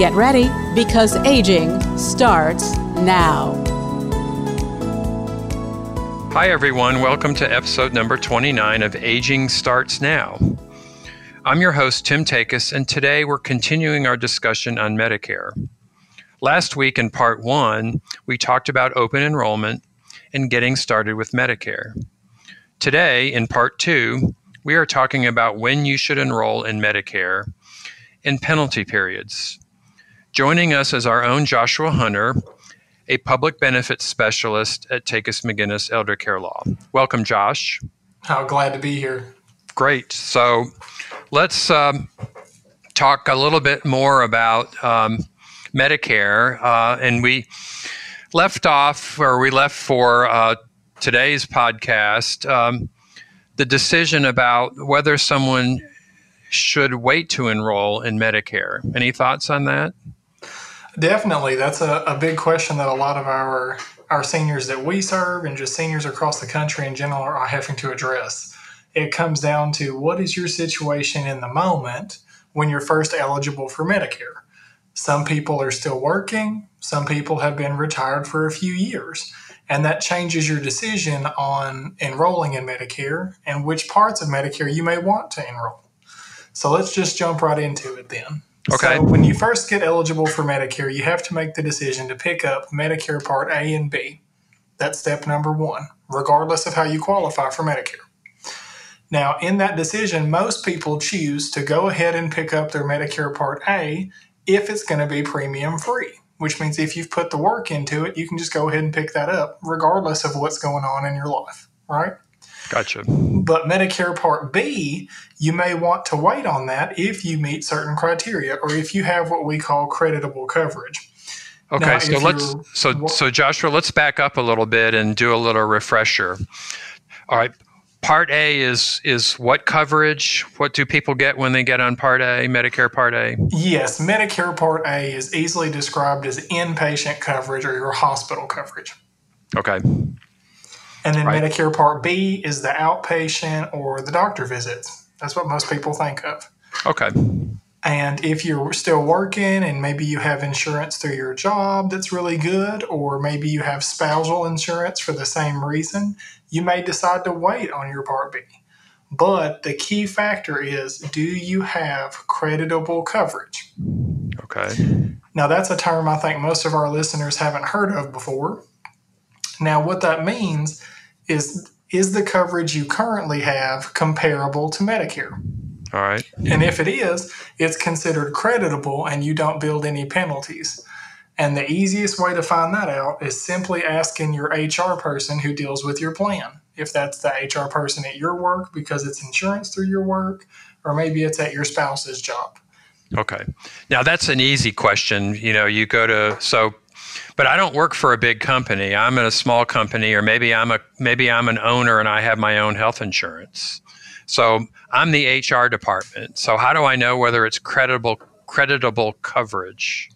Get ready because aging starts now. Hi, everyone. Welcome to episode number 29 of Aging Starts Now. I'm your host, Tim Takacs, and today we're continuing our discussion on Medicare. Last week in part one, we talked about open enrollment and getting started with Medicare. Today, in part two, we are talking about when you should enroll in Medicare and penalty periods. Joining us is our own Joshua Hunter, a public benefits specialist at Takacs McGinnis Elder Care Law. Welcome, Josh. How glad to be here. Great. So let's um, talk a little bit more about um, Medicare. Uh, and we left off, or we left for uh, today's podcast, um, the decision about whether someone should wait to enroll in Medicare. Any thoughts on that? Definitely. That's a, a big question that a lot of our our seniors that we serve and just seniors across the country in general are having to address. It comes down to what is your situation in the moment when you're first eligible for Medicare. Some people are still working, some people have been retired for a few years, and that changes your decision on enrolling in Medicare and which parts of Medicare you may want to enroll. So let's just jump right into it then. Okay. So when you first get eligible for Medicare, you have to make the decision to pick up Medicare Part A and B. That's step number one, regardless of how you qualify for Medicare. Now, in that decision, most people choose to go ahead and pick up their Medicare Part A if it's going to be premium free, which means if you've put the work into it, you can just go ahead and pick that up, regardless of what's going on in your life, right? Gotcha. But Medicare Part B, you may want to wait on that if you meet certain criteria or if you have what we call creditable coverage. Okay, Now, so let's so so Joshua, let's back up a little bit and do a little refresher. All right. Part A is is what coverage? What do people get when they get on Part A, Medicare Part A? Yes, Medicare Part A is easily described as inpatient coverage or your hospital coverage. Okay. And then Right. Medicare Part B is the outpatient or the doctor visits. That's what most people think of. Okay. And if you're still working and maybe you have insurance through your job that's really good, or maybe you have spousal insurance for the same reason, you may decide to wait on your Part B. But the key factor is do you have creditable coverage? Okay. Now, that's a term I think most of our listeners haven't heard of before. Now, what that means is is the coverage you currently have comparable to Medicare? All right. And if it is, it's considered creditable and you don't build any penalties. And the easiest way to find that out is simply asking your HR person who deals with your plan. If that's the HR person at your work because it's insurance through your work, or maybe it's at your spouse's job. Okay. Now that's an easy question. You know, you go to so but I don't work for a big company. I'm in a small company or maybe I'm a maybe I'm an owner and I have my own health insurance. So I'm the HR department. So how do I know whether it's creditable creditable coverage?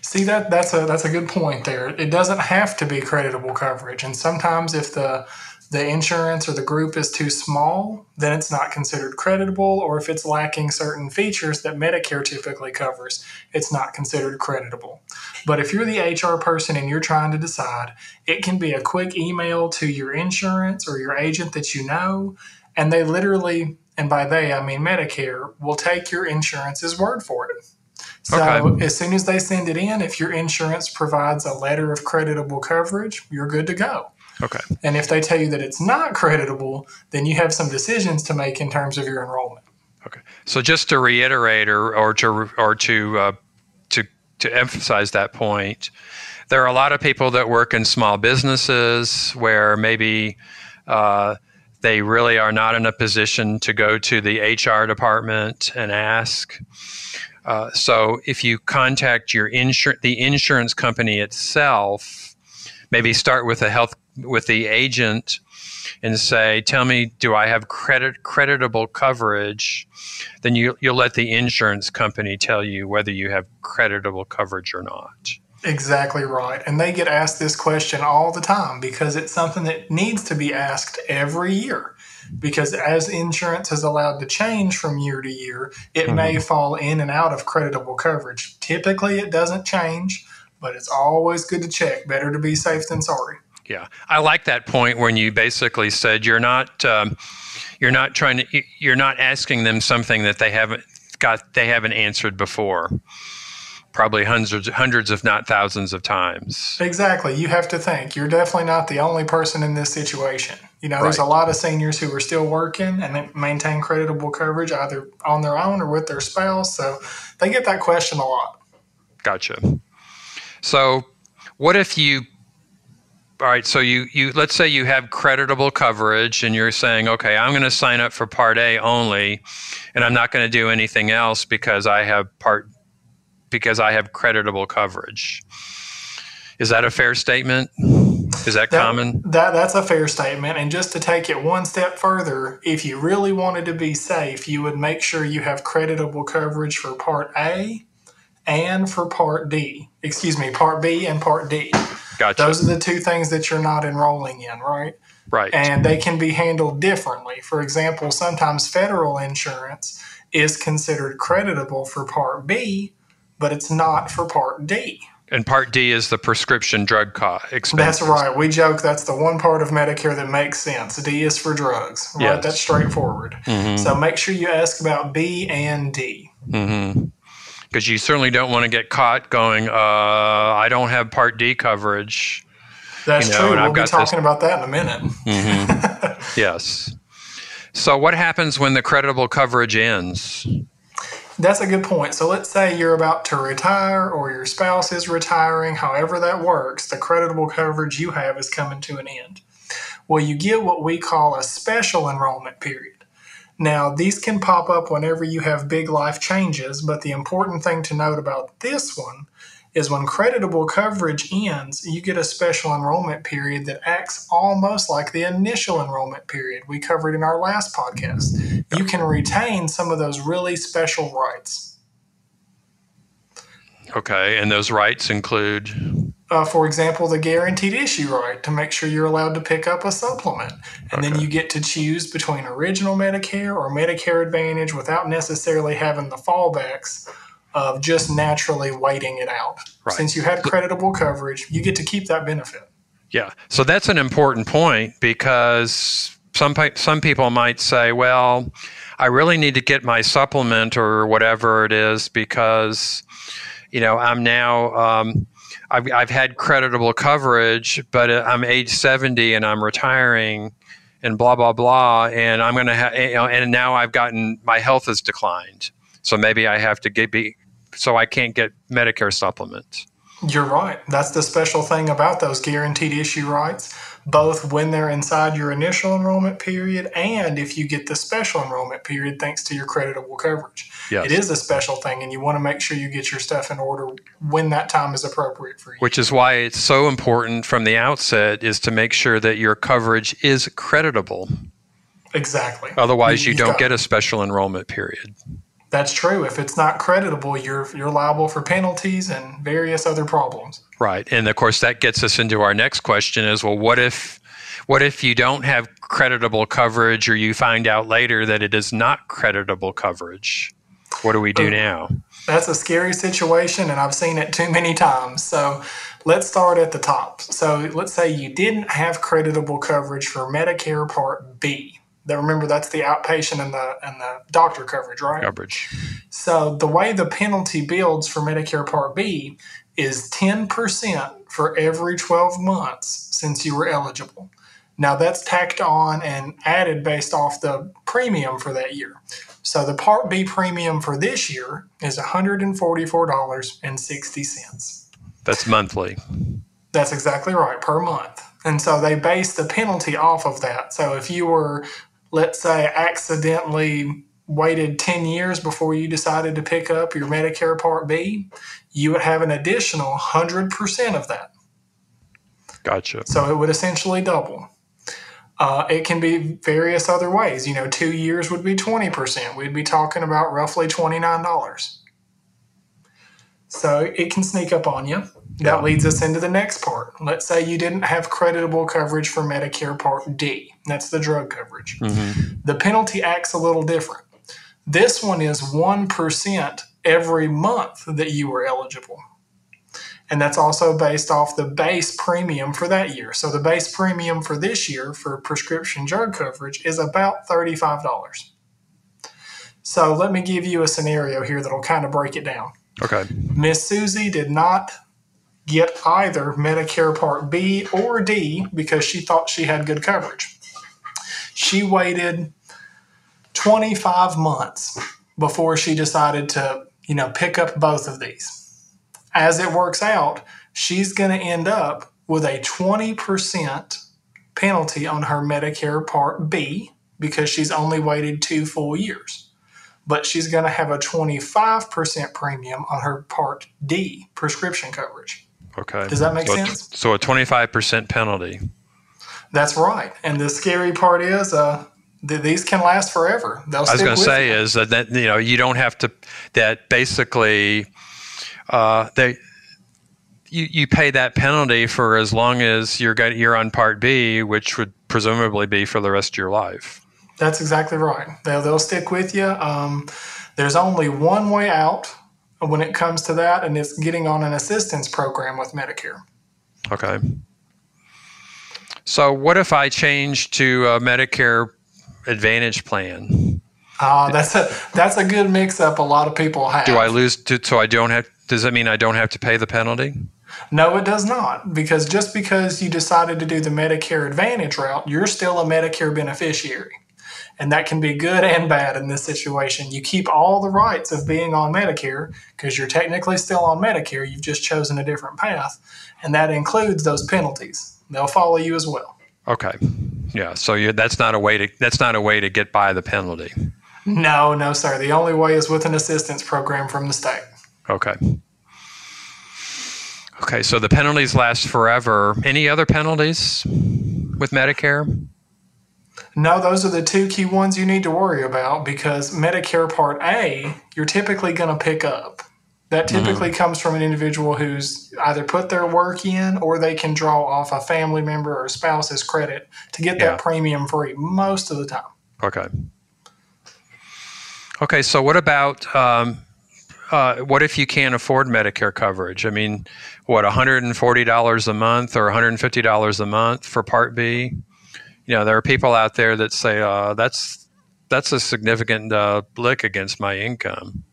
See that that's a that's a good point there. It doesn't have to be creditable coverage, and sometimes if the the insurance or the group is too small, then it's not considered creditable, or if it's lacking certain features that Medicare typically covers, it's not considered creditable. But if you're the HR person and you're trying to decide, it can be a quick email to your insurance or your agent that you know, and they literally, and by they I mean Medicare, will take your insurance's word for it. So Okay. as soon as they send it in, if your insurance provides a letter of creditable coverage, you're good to go. Okay. And if they tell you that it's not creditable, then you have some decisions to make in terms of your enrollment. Okay. So just to reiterate or, or to or to uh, to to emphasize that point, there are a lot of people that work in small businesses where maybe uh, they really are not in a position to go to the HR department and ask. Uh, so if you contact your insur- the insurance company itself, maybe start with a health with the agent and say, "Tell me, do I have credit creditable coverage?" Then you you'll let the insurance company tell you whether you have creditable coverage or not. Exactly right. And they get asked this question all the time because it's something that needs to be asked every year. Because as insurance is allowed to change from year to year, it mm-hmm. may fall in and out of creditable coverage. Typically, it doesn't change, but it's always good to check. Better to be safe than sorry. Yeah, I like that point when you basically said you're not um, you're not trying to you're not asking them something that they haven't got they haven't answered before. Probably hundreds hundreds if not thousands of times. Exactly. You have to think. You're definitely not the only person in this situation. You know right. there's a lot of seniors who are still working and maintain creditable coverage either on their own or with their spouse. So they get that question a lot. Gotcha. So what if you all right so you you let's say you have creditable coverage and you're saying okay i'm going to sign up for part a only and i'm not going to do anything else because i have part because i have creditable coverage. Is that a fair statement? Is that, that common? that that's a fair statement. And just to take it one step further if you really wanted to be safe you would make sure you have creditable coverage for part a and for part d. Excuse me part b and part d Gotcha. Those are the two things that you're not enrolling in, right? Right. And they can be handled differently. For example, sometimes federal insurance is considered creditable for Part B, but it's not for Part D. And Part D is the prescription drug cost. That's right. We joke that's the one part of Medicare that makes sense. D is for drugs. Right? Yes. That's straightforward. Mm-hmm. So make sure you ask about B and D. Mm-hmm because you certainly don't want to get caught going, uh, I don't have Part D coverage. That's you know, true. We'll I've be talking this. about that in a minute. Mm-hmm. yes. So, what happens when the creditable coverage ends? That's a good point. So, let's say you're about to retire or your spouse is retiring, however that works, the creditable coverage you have is coming to an end. Well, you get what we call a special enrollment period. Now, these can pop up whenever you have big life changes, but the important thing to note about this one is when creditable coverage ends, you get a special enrollment period that acts almost like the initial enrollment period we covered in our last podcast. You can retain some of those really special rights. Okay, and those rights include uh, for example, the guaranteed issue right to make sure you're allowed to pick up a supplement. And okay. then you get to choose between original Medicare or Medicare Advantage without necessarily having the fallbacks of just naturally waiting it out. Right. Since you had creditable coverage, you get to keep that benefit. Yeah. So that's an important point because some some people might say, well, I really need to get my supplement or whatever it is because you know, I'm now um, I've, I've had creditable coverage, but uh, I'm age 70 and I'm retiring and blah, blah, blah. And I'm going to have, eh, you know, and now I've gotten, my health has declined. So maybe I have to get, be, so I can't get Medicare supplements. You're right. That's the special thing about those guaranteed issue rights both when they're inside your initial enrollment period and if you get the special enrollment period thanks to your creditable coverage. Yes. It is a special thing, and you want to make sure you get your stuff in order when that time is appropriate for you. Which is why it's so important from the outset is to make sure that your coverage is creditable. Exactly. Otherwise, you, you don't get a special enrollment period. That's true. If it's not creditable, you're you're liable for penalties and various other problems. Right. And of course that gets us into our next question is well what if what if you don't have creditable coverage or you find out later that it is not creditable coverage? What do we do oh, now? That's a scary situation and I've seen it too many times. So let's start at the top. So let's say you didn't have creditable coverage for Medicare Part B that remember that's the outpatient and the and the doctor coverage, right? Coverage. So the way the penalty builds for Medicare Part B is 10% for every 12 months since you were eligible. Now that's tacked on and added based off the premium for that year. So the Part B premium for this year is $144.60. That's monthly. That's exactly right, per month. And so they base the penalty off of that. So if you were, let's say, accidentally waited 10 years before you decided to pick up your Medicare Part B, you would have an additional 100% of that. Gotcha. So it would essentially double. Uh, it can be various other ways. You know, two years would be 20%. We'd be talking about roughly $29. So it can sneak up on you. That leads us into the next part. Let's say you didn't have creditable coverage for Medicare Part D. That's the drug coverage. Mhm. The penalty act's a little different. This one is 1% every month that you were eligible. And that's also based off the base premium for that year. So the base premium for this year for prescription drug coverage is about $35. So let me give you a scenario here that'll kind of break it down. Okay. Miss Susie did not get either Medicare Part B or D because she thought she had good coverage. She waited 25 months before she decided to, you know, pick up both of these. As it works out, she's going to end up with a 20% penalty on her Medicare Part B because she's only waited two full years but she's going to have a 25% premium on her Part D prescription coverage. Okay. Does that make so sense? A, so a 25% penalty. That's right. And the scary part is uh, th- these can last forever. They'll I was going to say you. is that, that you know you don't have to that basically uh, they you, you pay that penalty for as long as you're got, you're on Part B, which would presumably be for the rest of your life. That's exactly right. They'll, they'll stick with you. Um, there's only one way out when it comes to that, and it's getting on an assistance program with Medicare. Okay. So what if I change to a Medicare Advantage plan? Uh, that's a that's a good mix up. A lot of people have. Do I lose? To, so I don't have. Does that mean I don't have to pay the penalty? No, it does not. Because just because you decided to do the Medicare Advantage route, you're still a Medicare beneficiary. And that can be good and bad in this situation. You keep all the rights of being on Medicare because you're technically still on Medicare. You've just chosen a different path. And that includes those penalties. They'll follow you as well. Okay. Yeah. So you, that's not a way to that's not a way to get by the penalty. No, no, sir. The only way is with an assistance program from the state. Okay. Okay. So the penalties last forever. Any other penalties with Medicare? No, those are the two key ones you need to worry about because Medicare Part A, you're typically going to pick up. That typically comes from an individual who's either put their work in or they can draw off a family member or spouse's credit to get Yeah. that premium free most of the time. Okay. Okay, so what about um, uh, what if you can't afford Medicare coverage? I mean, what $140 a month or $150 a month for Part B? You know, there are people out there that say uh, that's that's a significant uh, blick against my income.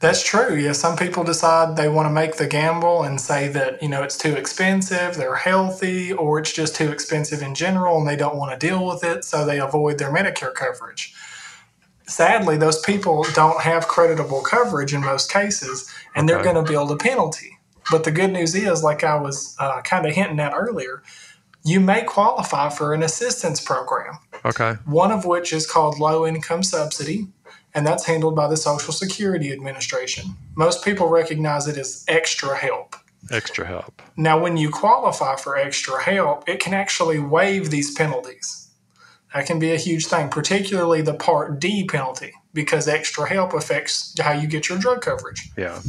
That's true. Yeah, some people decide they want to make the gamble and say that, you know, it's too expensive, they're healthy, or it's just too expensive in general and they don't want to deal with it, so they avoid their Medicare coverage. Sadly, those people don't have creditable coverage in most cases, and they're going to build a penalty. But the good news is, like I was uh, kind of hinting at earlier, you may qualify for an assistance program Okay. one of which is called low income subsidy, and that's handled by the Social Security Administration. Most people recognize it as extra help. Extra help. Now, when you qualify for extra help, it can actually waive these penalties. That can be a huge thing, particularly the Part D penalty, because extra help affects how you get your drug coverage. Yeah.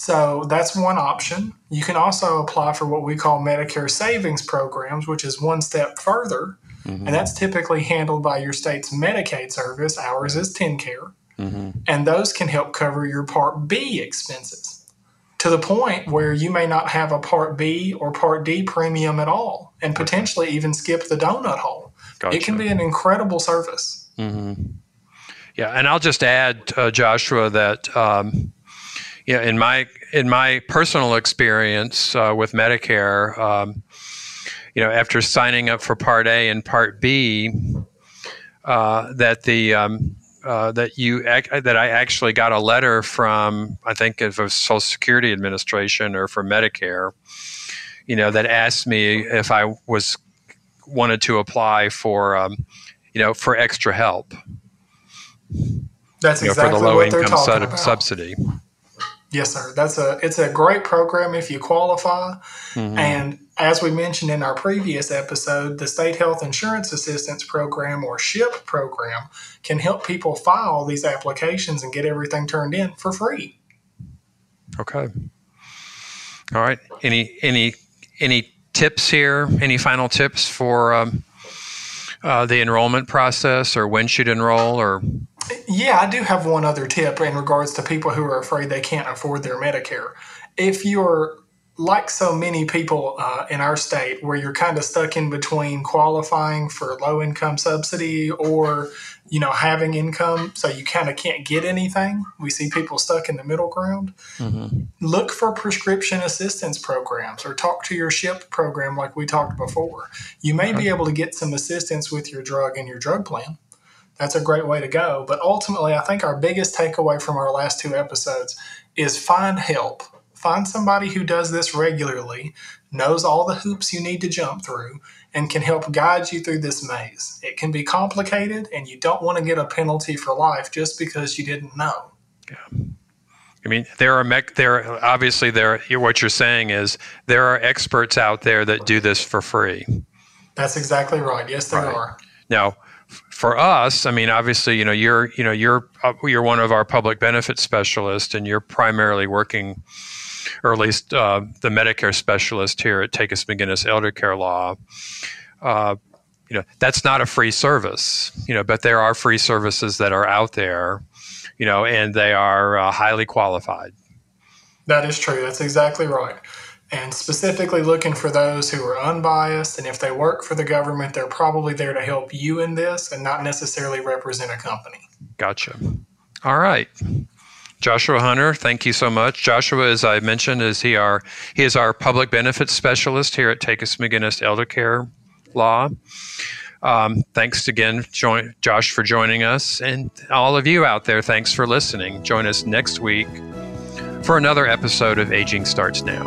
So that's one option. You can also apply for what we call Medicare savings programs, which is one step further. And that's typically handled by your state's Medicaid service. Ours is TennCare. And those can help cover your Part B expenses to the point where you may not have a Part B or Part D premium at all and potentially even skip the donut hole. Gotcha. It can be an incredible service. Yeah, and I'll just add, uh, Joshua, that um, yeah, in my in my personal experience uh, with Medicare, um, you know, after signing up for Part A and Part B, uh, that the um, uh, that you ac- that I actually got a letter from I think it was Social Security Administration or from Medicare, you know, that asked me if I was wanted to apply for, um, you know, for extra help. That's you know, exactly for the low income sub- subsidy. Yes, sir. That's a it's a great program if you qualify. Mhm. And as we mentioned in our previous episode, the State Health Insurance Assistance Program or SHIP program can help people file these applications and get everything turned in for free. Okay. All right. Any any any tips here? Any final tips for um, uh, the enrollment process, or when should enroll, or Yeah, I do have one other tip in regards to people who are afraid they can't afford their Medicare. If you're like so many people uh, in our state, where you're kind of stuck in between qualifying for low income subsidy or you know having income, so you kind of can't get anything. We see people stuck in the middle ground. Mm-hmm. Look for prescription assistance programs or talk to your SHIP program, like we talked before. You may be able to get some assistance with your drug and your drug plan that's a great way to go. But ultimately, I think our biggest takeaway from our last two episodes is find help. Find somebody who does this regularly, knows all the hoops you need to jump through, and can help guide you through this maze. It can be complicated, and you don't want to get a penalty for life just because you didn't know. Yeah. I mean, there are mech, there obviously there. What you're saying is there are experts out there that do this for free. That's exactly right. Yes, there Right. are. Now, for us, I mean, obviously, you know, you're, you know, you're, uh, you're one of our public benefit specialists, and you're primarily working, or at least uh, the Medicare specialist here at Takacs McGinnis Elder Care Law. Uh, you know, that's not a free service, you know, but there are free services that are out there, you know, and they are uh, highly qualified. That is true. That's exactly right. And specifically looking for those who are unbiased, and if they work for the government, they're probably there to help you in this and not necessarily represent a company. Gotcha. All right. Joshua Hunter, thank you so much. Joshua, as I mentioned, is he our he is our public benefits specialist here at Takacs McGinnis Elder Care Law. Um, thanks again, join, Josh, for joining us, and all of you out there. Thanks for listening. Join us next week for another episode of Aging Starts Now.